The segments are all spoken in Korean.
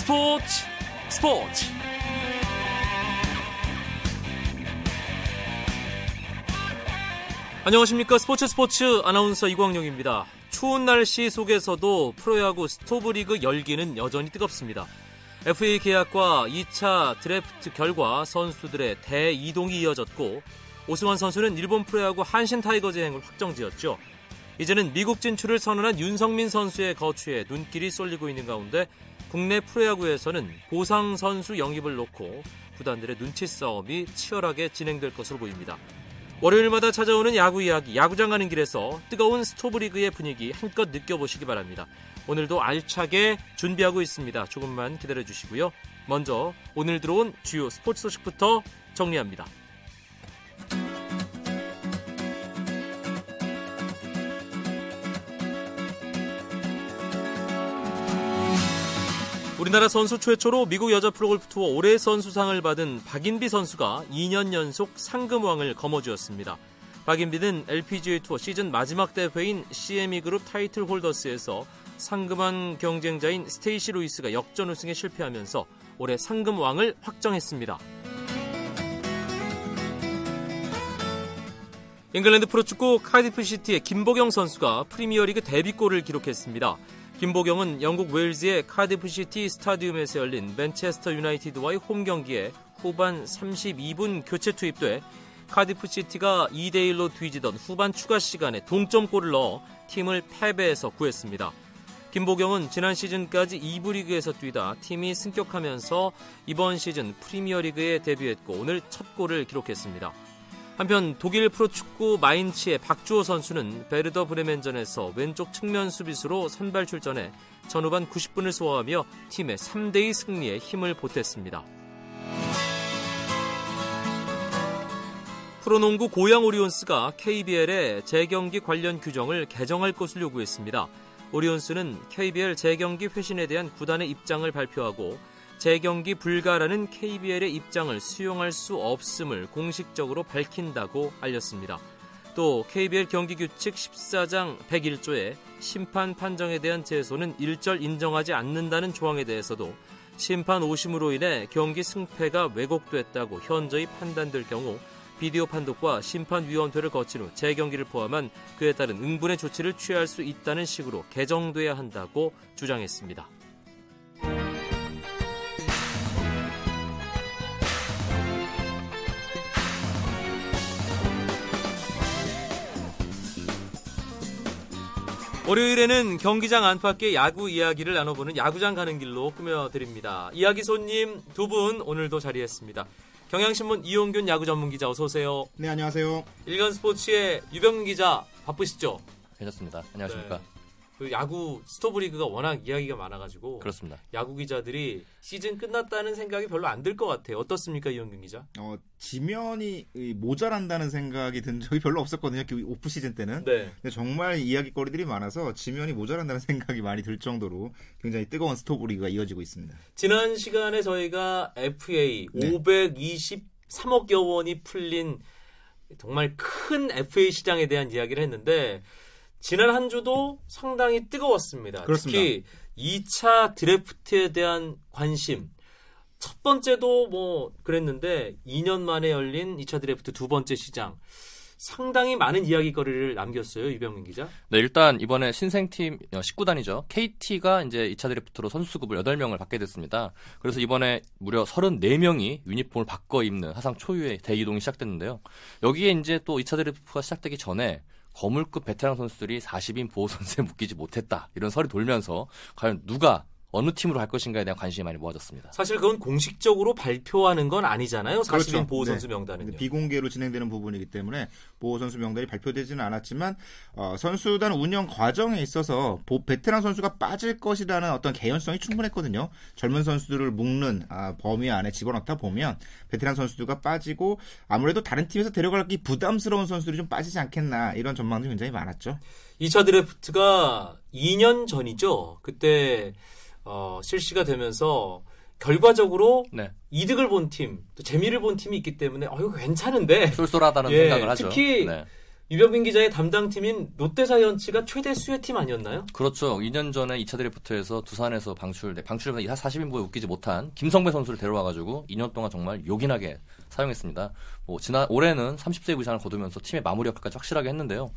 스포츠 스포츠 안녕하십니까 스포츠 스포츠 아나운서 이광용입니다. 추운 날씨 속에서도 프로야구 스토브리그 열기는 여전히 뜨겁습니다. FA 계약과 2차 드래프트 결과 선수들의 대이동이 이어졌고 오승환 선수는 일본 프로야구 한신 타이거즈 행을 확정지었죠. 이제는 미국 진출을 선언한 윤석민 선수의 거취에 눈길이 쏠리고 있는 가운데 국내 프로야구에서는 보상 선수 영입을 놓고 구단들의 눈치 싸움이 치열하게 진행될 것으로 보입니다. 월요일마다 찾아오는 야구 이야기, 야구장 가는 길에서 뜨거운 스토브리그의 분위기 한껏 느껴보시기 바랍니다. 오늘도 알차게 준비하고 있습니다. 조금만 기다려 주시고요. 먼저 오늘 들어온 주요 스포츠 소식부터 정리합니다. 우리나라 선수 최초로 미국 여자 프로골프 투어 올해의 선수상을 받은 박인비 선수가 2년 연속 상금왕을 거머쥐었습니다. 박인비는 LPGA 투어 시즌 마지막 대회인 CME 그룹 타이틀 홀더스에서 상금왕 경쟁자인 스테이시 루이스가 역전 우승에 실패하면서 올해 상금왕을 확정했습니다. 잉글랜드 프로축구 카디프 시티의 김보경 선수가 프리미어리그 데뷔골을 기록했습니다. 김보경은 영국 웨일즈의 카디프시티 스타디움에서 열린 맨체스터 유나이티드와의 홈 경기에 후반 32분 교체 투입돼 카디프시티가 2대1로 뒤지던 후반 추가 시간에 동점골을 넣어 팀을 패배에서 구했습니다. 김보경은 지난 시즌까지 2부 리그에서 뛰다 팀이 승격하면서 이번 시즌 프리미어리그에 데뷔했고 오늘 첫 골을 기록했습니다. 한편 독일 프로축구 마인츠의 박주호 선수는 베르더 브레멘전에서 왼쪽 측면 수비수로 선발 출전해 전후반 90분을 소화하며 팀의 3대2 승리에 힘을 보탰습니다. 프로농구 고양 오리온스가 KBL의 재경기 관련 규정을 개정할 것을 요구했습니다. 오리온스는 KBL 재경기 회신에 대한 구단의 입장을 발표하고 재경기 불가라는 KBL의 입장을 수용할 수 없음을 공식적으로 밝힌다고 알렸습니다. 또 KBL 경기 규칙 14장 101조에 심판 판정에 대한 제소는 일절 인정하지 않는다는 조항에 대해서도 심판 오심으로 인해 경기 승패가 왜곡됐다고 현저히 판단될 경우 비디오 판독과 심판위원회를 거친 후 재경기를 포함한 그에 따른 응분의 조치를 취할 수 있다는 식으로 개정돼야 한다고 주장했습니다. 월요일에는 경기장 안팎의 야구 이야기를 나눠보는 야구장 가는 길로 꾸며드립니다. 이야기 손님 두 분 오늘도 자리했습니다. 경향신문 이용균 야구 전문 기자 어서 오세요. 네 안녕하세요. 일간 스포츠의 유병민 기자 바쁘시죠? 괜찮습니다. 안녕하십니까? 네. 그 야구 스토브리그가 워낙 이야기가 많아가지고 그렇습니다. 야구 기자들이 시즌 끝났다는 생각이 별로 안 들 것 같아요. 어떻습니까, 이영균 기자? 어 지면이 모자란다는 생각이 든 적이 별로 없었거든요. 그 오프 시즌 때는. 네. 근데 정말 이야기거리들이 많아서 지면이 모자란다는 생각이 많이 들 정도로 굉장히 뜨거운 스토브리그가 이어지고 있습니다. 지난 시간에 저희가 FA 네. 523억 여 원이 풀린 정말 큰 FA 시장에 대한 이야기를 했는데 지난 한 주도 상당히 뜨거웠습니다. 그렇습니다. 특히 2차 드래프트에 대한 관심. 첫 번째도 뭐 그랬는데 2년 만에 열린 2차 드래프트 두 번째 시장. 상당히 많은 이야기거리를 남겼어요, 유병민 기자. 네, 일단 이번에 신생팀 19단이죠. 어, KT가 이제 2차 드래프트로 선수급을 8명을 받게 됐습니다. 그래서 이번에 무려 34명이 유니폼을 바꿔 입는 사상 초유의 대이동이 시작됐는데요. 여기에 이제 또 2차 드래프트가 시작되기 전에 거물급 베테랑 선수들이 40인 보호 선수에 묶이지 못했다. 이런 설이 돌면서 과연 누가 어느 팀으로 갈 것인가에 대한 관심이 많이 모아졌습니다. 사실 그건 공식적으로 발표하는 건 아니잖아요. 40인 그렇죠. 보호 선수 네. 명단은 비공개로 진행되는 부분이기 때문에 보호 선수 명단이 발표되지는 않았지만 어, 선수단 운영 과정에 있어서 보, 베테랑 선수가 빠질 것이라는 어떤 개연성이 충분했거든요. 젊은 선수들을 묶는 아, 범위 안에 집어넣다 보면 베테랑 선수들과 빠지고 아무래도 다른 팀에서 데려가기 부담스러운 선수들이 좀 빠지지 않겠나 이런 전망도 굉장히 많았죠. 2차 드래프트가 2년 전이죠. 그때 어, 실시가 되면서 결과적으로 네. 이득을 본 팀, 또 재미를 본 팀이 있기 때문에 어 이거 괜찮은데 쏠쏠하다는 예, 생각을 하죠. 특히 네. 유병민 기자의 담당 팀인 롯데자이언츠가 최대 수혜팀 아니었나요? 그렇죠. 2년 전에 2차 드래프트에서 두산에서 방출, 네, 방출을 40인부에 웃기지 못한 김성배 선수를 데려와가지고 2년 동안 정말 요긴하게 사용했습니다. 뭐 지난 올해는 30세 이상을 거두면서 팀의 마무리 역할까지 확실하게 했는데요.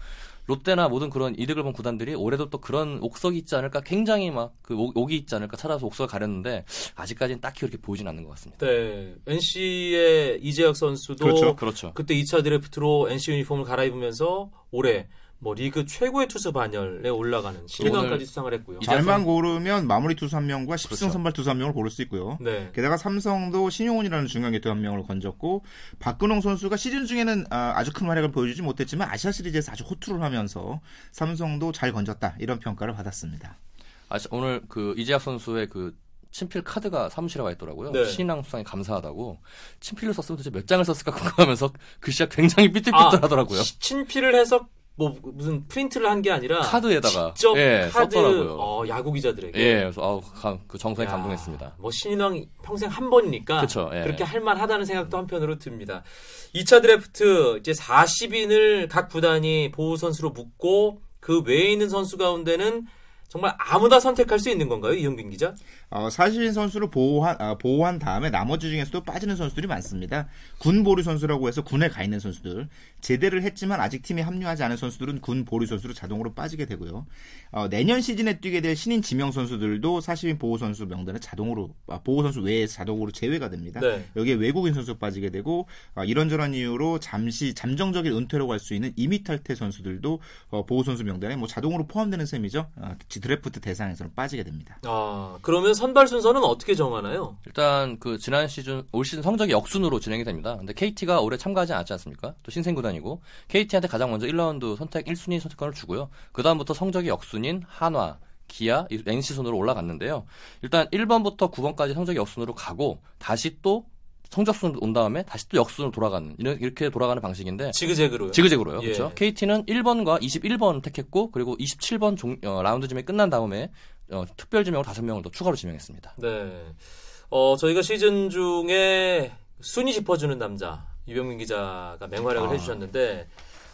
롯데나 모든 그런 이득을 본 구단들이 올해도 또 그런 옥석이 있지 않을까 굉장히 막 그 옥이 있지 않을까 찾아서 옥석을 가렸는데 아직까지는 딱히 그렇게 보이진 않는 것 같습니다. 네. NC의 이재혁 선수도 그렇죠. 그렇죠. 그때 2차 드래프트로 NC 유니폼을 갈아입으면서 올해 뭐 리그 최고의 투수 반열에 올라가는 10위권까지 오늘 수상을 했고요. 잘만 고르면 마무리 투수 한 명과 10승 그렇죠. 선발 투수 한 명을 고를 수 있고요. 네. 게다가 삼성도 신용훈이라는 중간 개투 한 명을 건졌고 박근홍 선수가 시즌 중에는 아, 아주 큰 활약을 보여주지 못했지만 아시아 시리즈에서 아주 호투를 하면서 삼성도 잘 건졌다 이런 평가를 받았습니다. 아, 오늘 그 이재학 선수의 그 친필 카드가 사무실에 와 있더라고요. 네. 신인왕 수상에 감사하다고. 친필로 썼으면 도대체 몇 장을 썼을까 궁금하면서 글씨가 굉장히 삐뚤삐뚤하더라고요. 시- 친필을 해서 뭐 무슨 프린트를 한 게 아니라 카드에다가 직접 예, 카드 썼더라고요. 어, 야구 기자들에게 예, 그래서 아우 감- 그 정성에 야, 감동했습니다. 뭐 신인왕 평생 한 번이니까 그쵸, 예. 그렇게 할 만하다는 생각도 한편으로 듭니다. 2차 드래프트 이제 40인을 각 구단이 보호 선수로 묻고 그 외에 있는 선수 가운데는 정말 아무나 선택할 수 있는 건가요, 이영빈 기자? 어, 40인 선수를 보호한, 아, 보호한 다음에 나머지 중에서도 빠지는 선수들이 많습니다. 군 보류 선수라고 해서 군에 가 있는 선수들, 제대를 했지만 아직 팀에 합류하지 않은 선수들은 군 보류 선수로 자동으로 빠지게 되고요. 어, 내년 시즌에 뛰게 될 신인 지명 선수들도 사실인 보호 선수 명단에 자동으로 아, 보호 선수 외에서 자동으로 제외가 됩니다. 네. 여기에 외국인 선수 빠지게 되고 아, 이런저런 이유로 잠시 잠정적인 은퇴로 갈 수 있는 이미 탈퇴 선수들도 어, 보호 선수 명단에 뭐 자동으로 포함되는 셈이죠. 아, 드래프트 대상에서는 빠지게 됩니다. 아, 그러면 선발 순서는 어떻게 정하나요? 일단 그 지난 시즌 올 시즌 성적이 역순으로 진행이 됩니다. 근데 KT가 올해 참가하지 않았지 않습니까? 또 신생 구단이고 KT한테 가장 먼저 1라운드 선택 1순위 선택권을 주고요. 그 다음부터 성적이 역순인 한화, 기아, 이 NC 순으로 올라갔는데요. 일단 1번부터 9번까지 성적이 역순으로 가고 다시 또 성적순 온 다음에 다시 또 역순으로 돌아가는 이런- 이렇게 돌아가는 방식인데 지그재그로요. 지그재그로요. 예. 그렇죠. KT는 1번과 21번 택했고 그리고 27번 종, 어, 라운드 지명이 끝난 다음에 어, 특별 지명으로 5명을 더 추가로 지명했습니다. 네. 어, 저희가 시즌 중에 순위 짚어주는 남자, 유병민 기자가 맹활약을 아. 해주셨는데,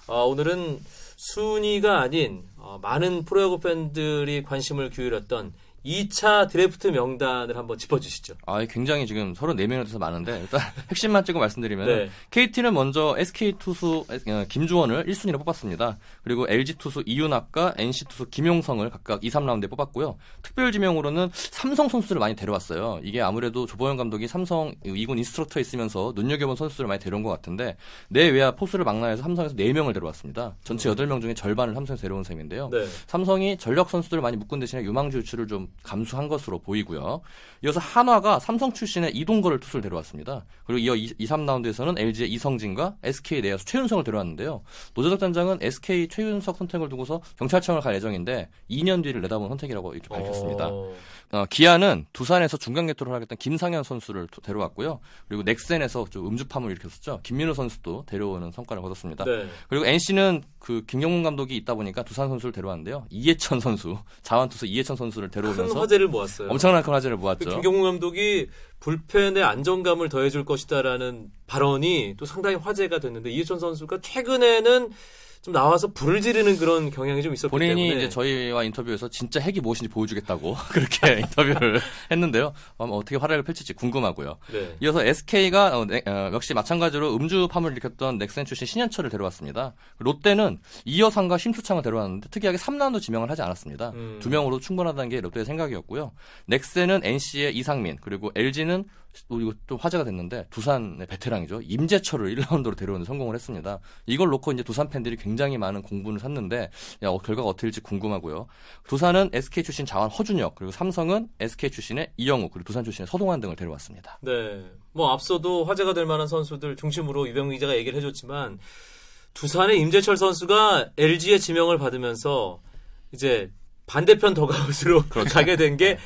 어, 오늘은 순위가 아닌, 어, 많은 프로야구 팬들이 관심을 기울였던 2차 드래프트 명단을 한번 짚어주시죠. 아, 굉장히 지금 34명에 대해서 많은데 일단 핵심만 찍고 말씀드리면 네. KT는 먼저 SK 투수 어, 김주원을 1순위로 뽑았습니다. 그리고 LG 투수 이윤학과 NC 투수 김용성을 각각 2, 3라운드에 뽑았고요. 특별 지명으로는 삼성 선수를 많이 데려왔어요. 이게 아무래도 조보영 감독이 삼성 2군 인스트럭터에 있으면서 눈여겨본 선수를 많이 데려온 것 같은데 내외야 포수를 망라해서 삼성에서 4명을 데려왔습니다. 전체 8명 중에 절반을 삼성에서 데려온 셈인데요. 네. 삼성이 전력 선수들을 많이 묶은 대신에 유망주 유출을 좀 감수한 것으로 보이고요. 이어서 한화가 삼성 출신의 이동거를 투수를 데려왔습니다. 그리고 이어 2, 3라운드에서는 LG의 이성진과 SK 내야수 최윤석을 데려왔는데요. 노재덕 단장은 SK 최윤석 선택을 두고서 경찰청을 갈 예정인데 2년 뒤를 내다본 선택이라고 이렇게 밝혔습니다. 어, 어, 기아는 두산에서 중간 개투를 하겠다는 김상현 선수를 도- 데려왔고요. 그리고 넥센에서 좀 음주파문을 일으켰었죠. 김민우 선수도 데려오는 성과를 거뒀습니다. 네. 그리고 NC는 그 김경문 감독이 있다 보니까 두산 선수를 데려왔는데요. 이해천 선수, 자완투수 이해천 선수를 큰 데려오면서 화제를 모았어요. 엄청난 큰 화제를 그 모았죠. 김경문 감독이 불펜에 안정감을 더해줄 것이다라는 발언이 또 상당히 화제가 됐는데 이해천 선수가 최근에는 좀 나와서 불을 지르는 그런 경향이 좀 있었기 본인이 때문에 이제 저희와 인터뷰에서 진짜 핵이 무엇인지 보여주겠다고 그렇게 인터뷰를 했는데요. 음, 어떻게 활약을 펼칠지 궁금하고요. 네. 이어서 SK가 어, 네, 어, 역시 마찬가지로 음주 파문을 일으켰던 넥센 출신 신현철을 데려왔습니다. 롯데는 이여상과 심수창을 데려왔는데 특이하게 3라운드 지명을 하지 않았습니다. 음. 두 명으로 충분하다는 게 롯데의 생각이었고요. 넥센은 NC의 이상민 그리고 LG는 이거 또 화제가 됐는데 두산의 베테랑이죠 임재철을 1라운드로 데려오는 데 성공을 했습니다. 이걸 놓고 이제 두산 팬들이 굉장히 많은 공분을 샀는데 야, 어, 결과가 될지 궁금하고요. 두산은 SK 출신 자완 허준혁 그리고 삼성은 SK 출신의 이영우 그리고 두산 출신의 서동환 등을 데려왔습니다. 네. 뭐 앞서도 화제가 될 만한 선수들 중심으로 유병민 기자가 얘기를 해줬지만 두산의 임재철 선수가 LG의 지명을 받으면서 이제 반대편 더가웃으로 그렇죠. 가게 된게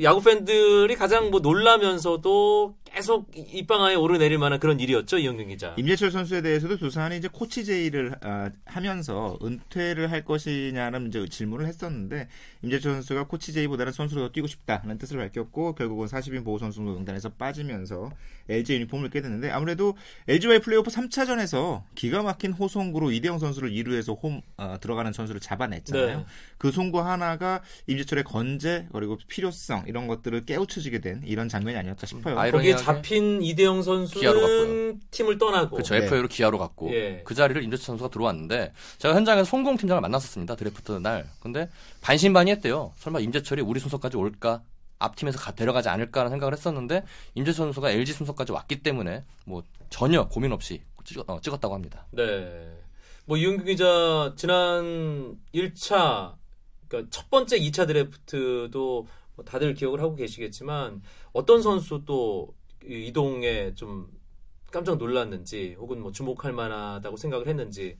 야구 팬들이 가장 뭐 놀라면서도 계속 입방아에 오르내릴 만한 그런 일이었죠 이영경 기자. 임재철 선수에 대해서도 두산이 이제 코치 제의를 아, 하면서 은퇴를 할 것이냐는 이제 질문을 했었는데 임재철 선수가 코치 제의보다는 선수로 더 뛰고 싶다는 뜻을 밝혔고 결국은 40인 보호 선수 명단에서 빠지면서 LG 유니폼을 입게 됐는데 아무래도 LG와의 플레이오프 3차전에서 기가 막힌 호송구로 이대영 선수를 2루에서 홈 어, 들어가는 선수를 잡아냈잖아요. 네. 그 송구 하나가 임재철의 건재 그리고 필요성 이런 것들을 깨우쳐지게 된 이런 장면이 아니었다 싶어요. 아이러니하게 거기에 잡힌 이대영 기아로 선수는. 팀을 떠나고 그렇죠. 네. FA로 기아로 갔고 예. 그 자리를 임재철 선수가 들어왔는데 제가 현장에서 송공 팀장을 만났었습니다. 드래프트 날. 근데 반신반의했대요. 설마 임재철이 우리 순서까지 올까? 앞팀에서 가- 데려가지 않을까라는 생각을 했었는데 임재철 선수가 LG 순서까지 왔기 때문에 뭐 전혀 고민 없이 찍었, 어, 찍었다고 합니다. 네. 뭐 이용규 기자 지난 1차 그러니까 첫 번째 2차 드래프트도 뭐 다들 기억을 하고 계시겠지만 어떤 선수 또 이- 이동에 좀 깜짝 놀랐는지 혹은 뭐 주목할 만하다고 생각을 했는지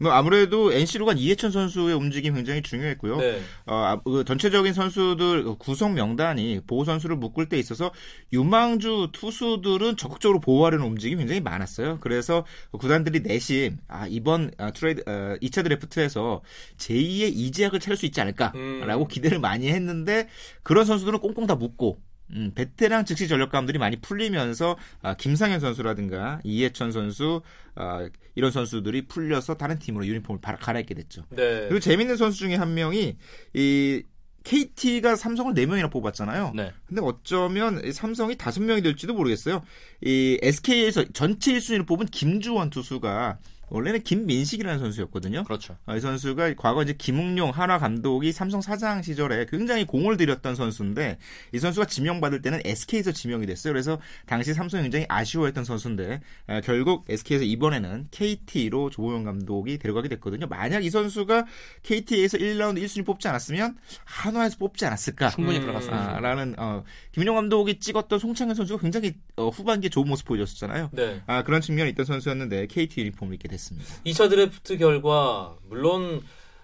뭐 아무래도 NC로 간 이해천 선수의 움직임이 굉장히 중요했고요. 네. 어, 아, 그 전체적인 선수들 구성 명단이 보호 선수를 묶을 때 있어서 유망주 투수들은 적극적으로 보호하려는 움직임이 굉장히 많았어요. 그래서 구단들이 내심 아, 이번 아, 트레이드 어, 2차 드래프트에서 제2의 이재학을 찾을 수 있지 않을까라고 음. 기대를 많이 했는데 그런 선수들은 꽁꽁 다 묶고 음, 베테랑 즉시 전력감들이 많이 풀리면서 아, 김상현 선수라든가 이해천 선수 아, 이런 선수들이 풀려서 다른 팀으로 유니폼을 바- 갈아입게 됐죠. 네. 그리고 재밌는 선수 중에 한 명이 이 KT가 삼성을 4명이나 뽑았잖아요. 네. 근데 어쩌면 이 삼성이 5명이 될지도 모르겠어요. 이 SK에서 전체 1순위를 뽑은 김주원 투수가 원래는 김민식이라는 선수였거든요. 그렇죠. 어, 이 선수가 과거 이제 김웅용 한화 감독이 삼성 사장 시절에 굉장히 공을 들였던 선수인데 이 선수가 지명받을 때는 SK에서 지명이 됐어요. 그래서 당시 삼성이 굉장히 아쉬워했던 선수인데 어, 결국 SK에서 이번에는 KT로 조호영 감독이 데려가게 됐거든요. 만약 이 선수가 KT에서 1라운드 1순위 뽑지 않았으면 한화에서 뽑지 않았을까? 충분히 음. 들어갔습니다. 아, 라는 어, 김민용 감독이 찍었던 송창현 선수가 굉장히 어, 후반기에 좋은 모습 보여줬었잖아요. 네. 아, 그런 측면이 있던 선수였는데 KT 유니폼을 입게 됐 습니다. 2차 드래프트 결과 물론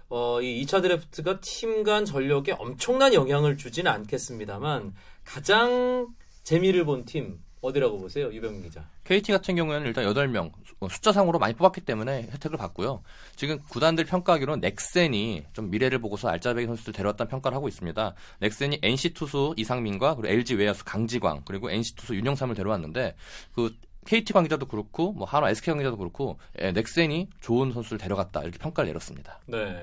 어, 이 2차 드래프트가 팀 간 전력에 엄청난 영향을 주지는 않겠습니다만 가장 재미를 본 팀 어디라고 보세요, 유병민 기자? KT 같은 경우에는 일단 8명 숫자상으로 많이 뽑았기 때문에 혜택을 받고요. 지금 구단들 평가하기로는 넥센이 좀 미래를 보고서 알짜배기 선수들 데려왔다는 평가를 하고 있습니다. 넥센이 NC 투수 이상민과 그리고 LG 외야수 강지광 그리고 NC 투수 윤영삼을 데려왔는데 그 KT 관계자도 그렇고 뭐 한화 SK 관계자도 그렇고 예, 넥센이 좋은 선수를 데려갔다 이렇게 평가를 내렸습니다. 네.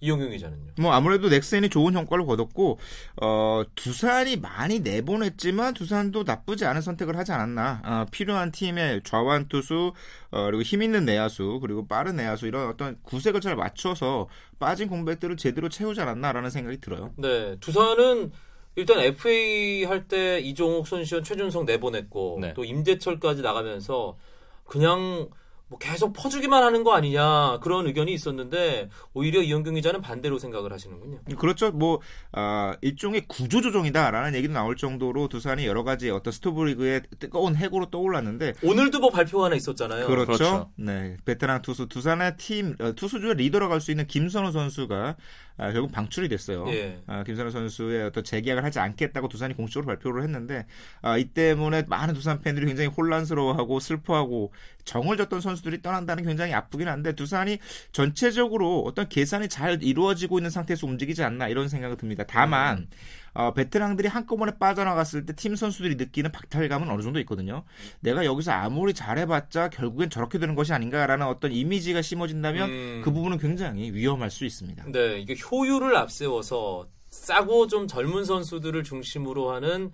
이용경 기자는요. 뭐 아무래도 넥센이 좋은 성과를 거뒀고 어 두산이 많이 내보냈지만 두산도 나쁘지 않은 선택을 하지 않았나 어, 필요한 팀의 좌완 투수 어, 그리고 힘 있는 내야수 그리고 빠른 내야수 이런 어떤 구색을 잘 맞춰서 빠진 공백들을 제대로 채우지 않았나라는 생각이 들어요. 네. 두산은 일단 FA 할 때 이종욱, 손시현, 최준성 내보냈고 네. 또 임재철까지 나가면서 그냥 뭐 계속 퍼주기만 하는 거 아니냐 그런 의견이 있었는데 오히려 이영경 기자는 반대로 생각을 하시는군요. 그렇죠. 뭐 아, 일종의 구조 조정이다라는 얘기도 나올 정도로 두산이 여러 가지 어떤 스토브리그의 뜨거운 해고로 떠올랐는데 오늘도 뭐 발표가 하나 있었잖아요. 그렇죠. 그렇죠. 네, 베테랑 투수 두산의 팀 어, 투수주의 리더로 갈수 있는 김선호 선수가 아, 결국 방출이 됐어요. 예. 아, 김선호 선수의 어떤 재계약을 하지 않겠다고 두산이 공식적으로 발표를 했는데 아, 이 때문에 많은 두산 팬들이 굉장히 혼란스러워하고 슬퍼하고 정을 졌던 선수 들이 떠난다는 게 굉장히 아프긴 한데 두산이 전체적으로 어떤 계산이 잘 이루어지고 있는 상태에서 움직이지 않나 이런 생각이 듭니다. 다만 어, 베테랑들이 한꺼번에 빠져나갔을 때 팀 선수들이 느끼는 박탈감은 어느 정도 있거든요. 내가 여기서 아무리 잘해봤자 결국엔 저렇게 되는 것이 아닌가라는 어떤 이미지가 심어진다면 음. 그 부분은 굉장히 위험할 수 있습니다. 네, 이게 효율을 앞세워서 싸고 좀 젊은 선수들을 중심으로 하는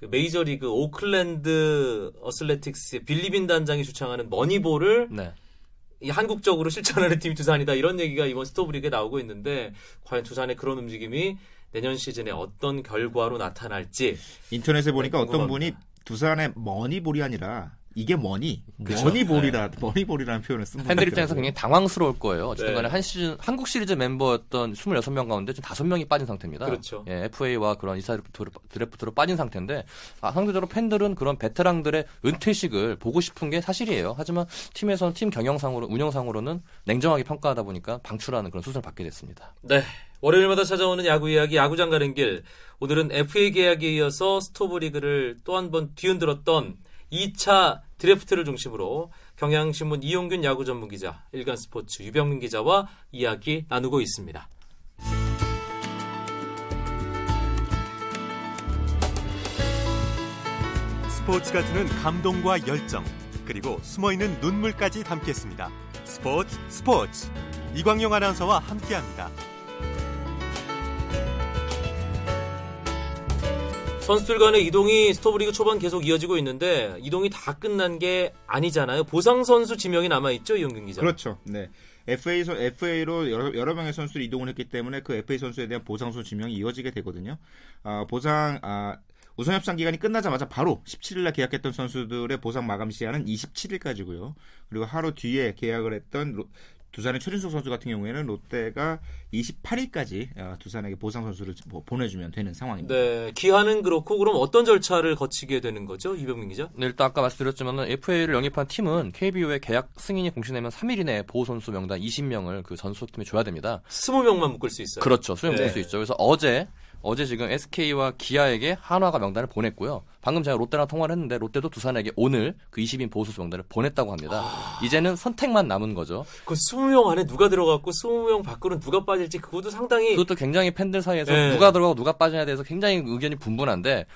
그 메이저리그 오클랜드 어슬레틱스의 빌리 빈 단장이 주창하는 머니볼을 네. 이 한국적으로 실천하는 팀이 두산이다 이런 얘기가 이번 스토브리그에 나오고 있는데 과연 두산의 그런 움직임이 내년 시즌에 어떤 결과로 나타날지 인터넷에 보니까 네, 어떤 분이 궁금합니다. 두산의 머니볼이 아니라 이게 뭐니? 그렇죠. 머니볼이라 머니볼이라는 표현을 쓴 팬들 입장에서 굉장히 당황스러울 거예요. 어쨌든 네. 간에 한 시즌 한국 시리즈 멤버였던 26명 가운데 지금 5명이 빠진 상태입니다. 그렇죠. 예, FA와 그런 2차 드래프트로 빠진 상태인데 아, 상대적으로 팬들은 그런 베테랑들의 은퇴식을 보고 싶은 게 사실이에요. 하지만 팀에서는 팀 경영상으로 운영상으로는 냉정하게 평가하다 보니까 방출하는 그런 수순을 받게 됐습니다. 네. 월요일마다 찾아오는 야구 이야기 야구장 가는 길. 오늘은 FA 계약에 이어서 스토브 리그를 또 한 번 뒤흔들었던 2차 드래프트를 중심으로 경향신문 이용균 야구 전문 기자, 일간 스포츠 유병민 기자와 이야기 나누고 있습니다. 스포츠가 주는 감동과 열정 그리고 숨어있는 눈물까지 담겠습니다. 스포츠 스포츠 이광용 아나운서와 함께합니다. 선수들 간의 이동이 스토브리그 초반 계속 이어지고 있는데 이동이 다 끝난 게 아니잖아요. 보상 선수 지명이 남아 있죠, 이용균 기자. 그렇죠. 네. FA 선 FA로 여러, 여러 명의 선수들이 이동을 했기 때문에 그 FA 선수에 대한 보상수 지명이 이어지게 되거든요. 아, 보상 아 우선 협상 기간이 끝나자마자 바로 17일 날 계약했던 선수들의 보상 마감 시한은 27일까지고요. 그리고 하루 뒤에 계약을 했던 로- 두산의 최준석 선수 같은 경우에는 롯데가 28일까지 아, 두산에게 보상 선수를 뭐 보내주면 되는 상황입니다. 네, 기한은 그렇고 그럼 어떤 절차를 거치게 되는 거죠, 이병민 기자? 네, 일단 아까 말씀드렸지만 FA를 영입한 팀은 KBO의 계약 승인이 공시되면 3일 이내에 보호 선수 명단 20명을 그 전속팀에 줘야 됩니다. 20명만 묶을 수 있어요. 그렇죠. 수령 네. 볼수 있죠. 그래서 어제 어제 지금 SK와 기아에게 한화가 명단을 보냈고요. 방금 제가 롯데랑 통화를 했는데 롯데도 두산에게 오늘 그 20인 보호수 명단을 보냈다고 합니다. 이제는 선택만 남은 거죠. 그 20명 안에 누가 들어갔고 20명 밖으로는 누가 빠질지 그것도 상당히 그것도 굉장히 팬들 사이에서 네. 누가 들어가고 누가 빠져야 돼서 굉장히 의견이 분분한데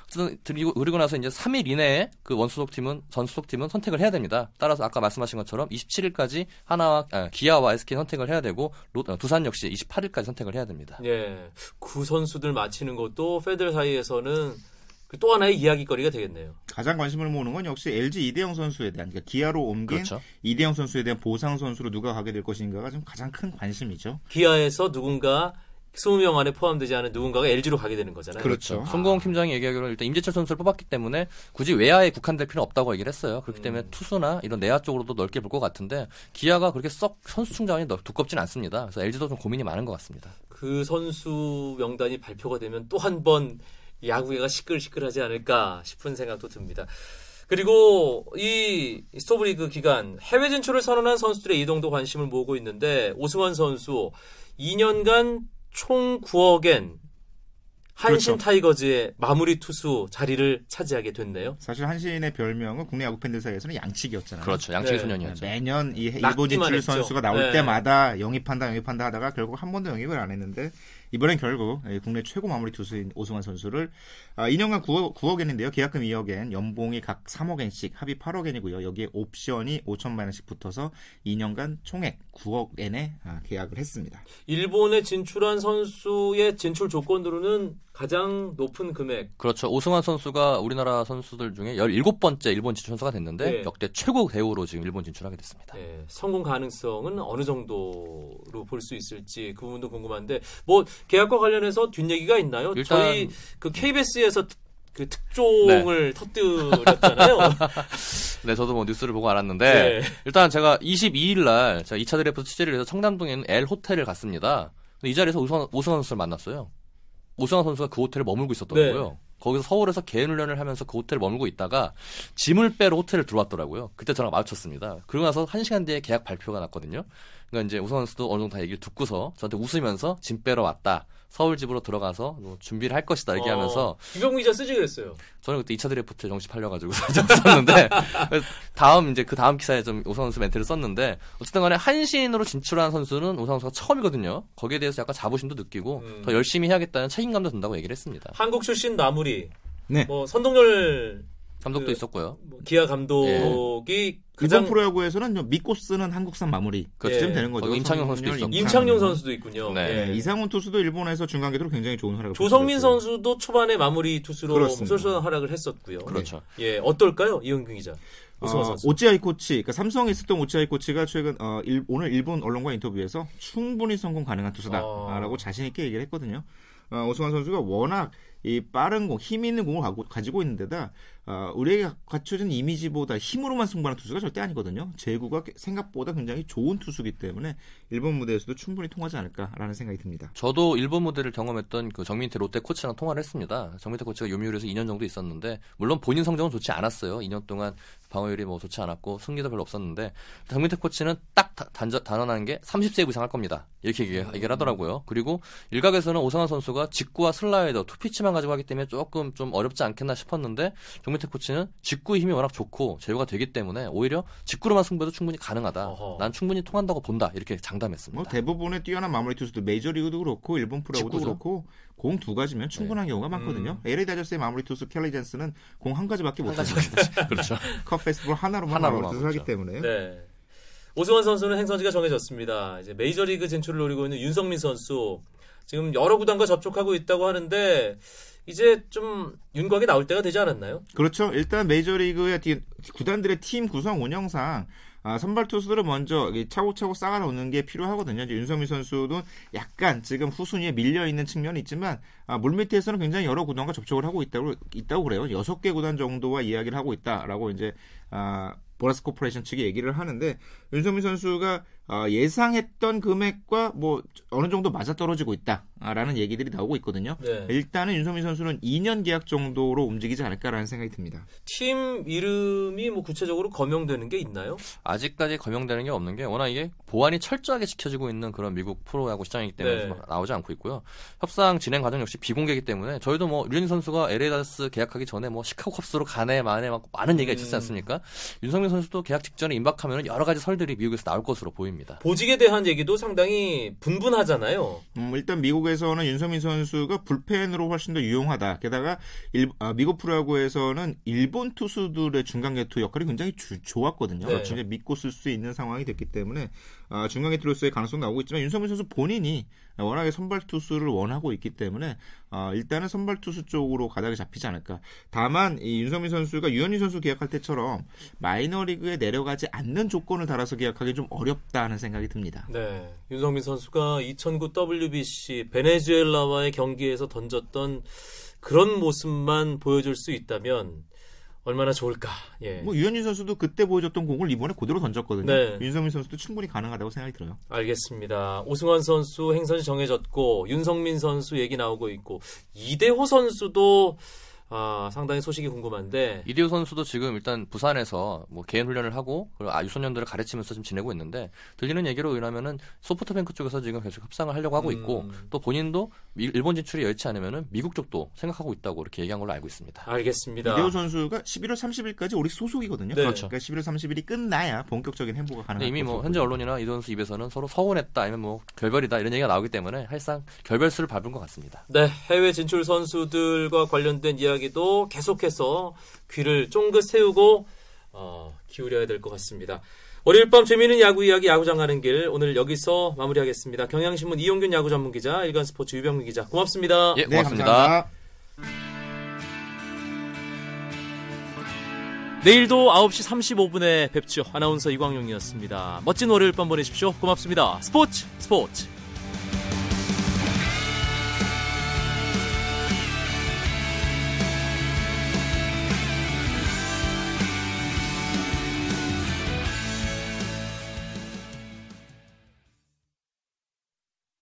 그리고 그리고 나서 이제 3일 이내에 그 원소속 팀은 전소속 팀은 선택을 해야 됩니다. 따라서 아까 말씀하신 것처럼 27일까지 하나와 아, 기아와 SK 선택을 해야 되고 롯- 어, 두산 역시 28일까지 선택을 해야 됩니다. 예, 그 선수들 맞히는 것도 팬들 사이에서는 그 또 하나의 이야기거리가 되겠네요. 가장 관심을 모으는 건 역시 LG 이대영 선수에 대한 그러니까 기아로 옮긴 그렇죠. 이대영 선수에 대한 보상 선수로 누가 가게 될 것인가가 지금 가장 큰 관심이죠. 기아에서 누군가 20명 안에 포함되지 않은 누군가가 LG로 가게 되는 거잖아요. 그렇죠. 송고원 팀장이 얘기하기로는 일단 임재철 선수를 뽑았기 때문에 굳이 외야에 국한될 필요는 없다고 얘기를 했어요. 그렇기 때문에 투수나 이런 내야 쪽으로도 넓게 볼 것 같은데 기아가 그렇게 썩 선수 충전이 두껍진 않습니다. 그래서 LG도 좀 고민이 많은 것 같습니다. 그 선수 명단이 발표가 되면 또 한 번 야구계가 시끌시끌하지 않을까 싶은 생각도 듭니다. 그리고 이 스토브리그 기간 해외 진출을 선언한 선수들의 이동도 관심을 모으고 있는데 오승환 선수 2년간 총 9억엔 한신 그렇죠. 타이거즈의 마무리 투수 자리를 차지하게 됐네요. 사실 한신의 별명은 국내 야구 팬들 사이에서는 양치기였잖아요. 그렇죠. 양치기 네. 소년이었죠. 매년 이 일본 진출 했죠. 선수가 나올 네. 때마다 영입한다 영입한다 하다가 결국 한 번도 영입을 안 했는데 이번엔 결국 이 국내 최고 마무리 투수인 오승환 선수를 아, 2년간 9억, 9억엔인데요. 계약금 2억엔, 연봉이 각 3억엔씩 합의 8억엔이고요. 여기에 옵션이 5천만 원씩 붙어서 2년간 총액 9억엔에 아, 계약을 했습니다. 일본에 진출한 선수의 진출 조건으로는 가장 높은 금액 그렇죠. 오승환 선수가 우리나라 선수들 중에 17번째 일본 진출 선수가 됐는데 네. 역대 최고 대우로 지금 일본 진출하게 됐습니다. 예, 성공 가능성은 어느 정도로 볼 수 있을지 그 부분도 궁금한데 뭐 계약과 관련해서 뒷얘기가 있나요? 일단- 저희 그 KBS에서 그 특종을 터뜨렸잖아요. 네, 저도 뭐 뉴스를 보고 알았는데 네. 일단 제가 22일 날 제가 2차 드래프트 취재를 해서 청담동에 있는 L 호텔을 갔습니다. 이 자리에서 오승환, 오승환 선수를 만났어요. 오승환 선수가 그 호텔에 머물고 있었더라고요. 네. 거기서 서울에서 개인 훈련을 하면서 그 호텔에 머물고 있다가 짐을 빼러 호텔을 들어왔더라고요. 그때 저랑 마주쳤습니다. 그러고 나서 1시간 뒤에 계약 발표가 났거든요. 그러니까 이제 오승환 선수도 어느 정도 다 얘기를 듣고서 저한테 웃으면서 짐 빼러 왔다. 서울 집으로 들어가서 뭐 준비를 할 것이다 얘기하면서 어, 유병민 기자 쓰지 그랬어요. 저는 그때 2차 드래프트 정신 팔려가지고 좀 썼는데 다음 이제 그 다음 기사에 좀 오승환 선수 멘트를 썼는데 어쨌든 간에 한신으로 진출한 선수는 오승환 선수가 처음이거든요. 거기에 대해서 약간 자부심도 느끼고 음. 더 열심히 해야겠다는 책임감도 든다고 얘기를 했습니다. 한국 출신 마무리. 네. 뭐 선동열 감독도 그- 있었고요. 뭐 기아 감독이 일본 가장 프로야구에서는 좀 믿고 쓰는 한국산 마무리 그렇죠. 그쯤 예. 되는 거죠. 임창용 선수도 있었고. 임창용 선수도 있군요. 네. 네, 이상훈 투수도 일본에서 중간계투로 굉장히 좋은 활약을 조성민 보여줬고요. 선수도 초반에 마무리 투수로. 쏠쏠한 활약을 했었고요. 그렇죠. 예, 어떨까요, 이영균 기자? 오승환 어, 선수. 오치아이 코치, 그러니까 삼성에 있었던 오치아이 코치가 최근 어, 일- 오늘 일본 언론과 인터뷰에서 충분히 성공 가능한 투수다라고 아. 자신 있게 얘기를 했거든요. 어, 오승환 선수가 워낙 이 빠른 공, 힘 있는 공을 가지고 있는데다 어, 우리에게 갖춰진 이미지보다 힘으로만 승부하는 투수가 절대 아니거든요. 제구가 생각보다 굉장히 좋은 투수기 때문에 일본 무대에서도 충분히 통하지 않을까라는 생각이 듭니다. 저도 일본 무대를 경험했던 그 정민태 롯데 코치랑 통화를 했습니다. 정민태 코치가 요미우리에서 2년 정도 있었는데 물론 본인 성적은 좋지 않았어요. 2년 동안 방어율이 뭐 좋지 않았고 승리도 별로 없었는데 정민태 코치는 딱 단저, 단언하는 게 30세이브 이상 할 겁니다. 이렇게 얘기, 얘기를 하더라고요. 그리고 일각에서는 오상환 선수가 직구와 슬라이더, 투피치만 가지고 하기 때문에 조금 좀 어렵지 않겠나 싶었는데 정민태 코치는 직구의 힘이 워낙 좋고 제휴가 되기 때문에 오히려 직구로만 승부해도 충분히 가능하다. 어허. 난 충분히 통한다고 본다. 이렇게 장담했습니다. 뭐 대부분의 뛰어난 마무리 투수들 메이저리그도 그렇고 일본 프로야구도 직구죠. 그렇고 공 두 가지면 충분한 경우가 많거든요. LA 다저스의 마무리 투수 켈리 젠스는 공 한 가지밖에 못한 합니다. 그렇죠. 컵 페스티벌 하나로만 하나로만 마무리 투수를 하기 그렇죠. 때문에 네. 오승환 선수는 행선지가 정해졌습니다. 이제 메이저리그 진출을 노리고 있는 윤성민 선수 지금 여러 구단과 접촉하고 있다고 하는데 이제 좀 윤곽이 나올 때가 되지 않았나요? 그렇죠. 일단 메이저리그의 디- 구단들의 팀 구성 운영상 아, 선발 투수들을 먼저 이 차곡차곡 쌓아 놓는 게 필요하거든요. 이제 윤석민 선수도 약간 지금 후순위에 밀려 있는 측면이 있지만 아, 물밑에서는 굉장히 여러 구단과 접촉을 하고 있다고 있다고 그래요. 여섯 개 구단 정도와 이야기를 하고 있다라고 이제 아, 보라스 코퍼레이션 측이 얘기를 하는데 윤석민 선수가 아, 예상했던 금액과 뭐 어느 정도 맞아 떨어지고 있다라는 얘기들이 나오고 있거든요. 네. 일단은 윤석민 선수는 2년 계약 정도로 움직이지 않을까라는 생각이 듭니다. 팀 이름이 뭐 구체적으로 거명되는 게 있나요? 아직까지 거명되는 게 없는 게 워낙 이게 보안이 철저하게 지켜지고 있는 그런 미국 프로야구 시장이기 때문에 네. 좀 나오지 않고 있고요. 협상 진행 과정 역시 비공개이기 때문에 저희도 뭐 류현진 선수가 LA 다스 계약하기 전에 뭐 시카고 컵스로 가네 마네 막 많은 얘기가 있었지 음. 않습니까? 윤성민 선수도 계약 직전에 임박하면 여러 가지 설들이 미국에서 나올 것으로 보입니다. 보직에 대한 얘기도 상당히 분분하잖아요. 음, 일단 미국에서는 윤성민 선수가 불펜으로 훨씬 더 유용하다. 게다가 일- 아, 미국 프로야구에서는 일본 투수들의 중간 개투 역할이 굉장히 주- 좋았거든요. 네. 그렇죠. 이제 믿고 쓸 수 있는 상황이 됐기 때문에 아, 중간 개투로서의 가능성이 나오고 있지만 윤성민 선수 본인이 워낙에 선발 투수를 원하고 있기 때문에 아, 일단은 선발 투수 쪽으로 가닥이 잡히지 않을까. 다만 이 윤성민 선수가 유현희 선수 계약할 때처럼 마이너리그에 내려가지 않는 조건을 달아서 계약하기 좀 어렵다는 생각이 듭니다. 네. 윤성민 선수가 2009 WBC 베네수엘라와의 경기에서 던졌던 그런 모습만 보여줄 수 있다면 얼마나 좋을까. 예. 뭐 유현진 선수도 그때 보여줬던 공을 이번에 그대로 던졌거든요. 네. 윤성민 선수도 충분히 가능하다고 생각이 들어요. 알겠습니다. 오승환 선수 행선이 정해졌고 윤성민 선수 얘기 나오고 있고 이대호 선수도 아, 상당히 소식이 궁금한데 이대호 선수도 지금 일단 부산에서 뭐 개인 훈련을 하고 그리고 아, 유소년들을 가르치면서 좀 지내고 있는데 들리는 얘기로 의하면은 소프트뱅크 쪽에서 지금 계속 협상을 하려고 하고 있고 음. 또 본인도 미- 일본 진출이 여의치 않으면은 미국 쪽도 생각하고 있다고 이렇게 얘기한 걸로 알고 있습니다. 알겠습니다. 이대호 선수가 11월 30일까지 우리 소속이거든요. 네. 그렇죠. 그러니까 11월 30일이 끝나야 본격적인 행보가 근데 이미 뭐 현재. 언론이나 이대호 선수 입에서는 서로 서운했다 아니면 뭐 결별이다 이런 얘기가 나오기 때문에 사실상 결별수를 밟은 것 같습니다. 네, 해외 진출 선수들과 관련된 이야기 도 계속해서 귀를 쫑긋 세우고 어, 기울여야 될 것 같습니다. 월요일 밤 재미있는 야구 이야기 야구장 가는 길 오늘 여기서 마무리하겠습니다. 경향신문 이용균 야구 전문 기자, 일간 스포츠 유병민 기자 고맙습니다. 예, 네, 고맙습니다. 감사합니다. 내일도 9시 35분에 뵙죠. 아나운서 이광용이었습니다. 멋진 월요일 밤 보내십시오. 고맙습니다. 스포츠 스포츠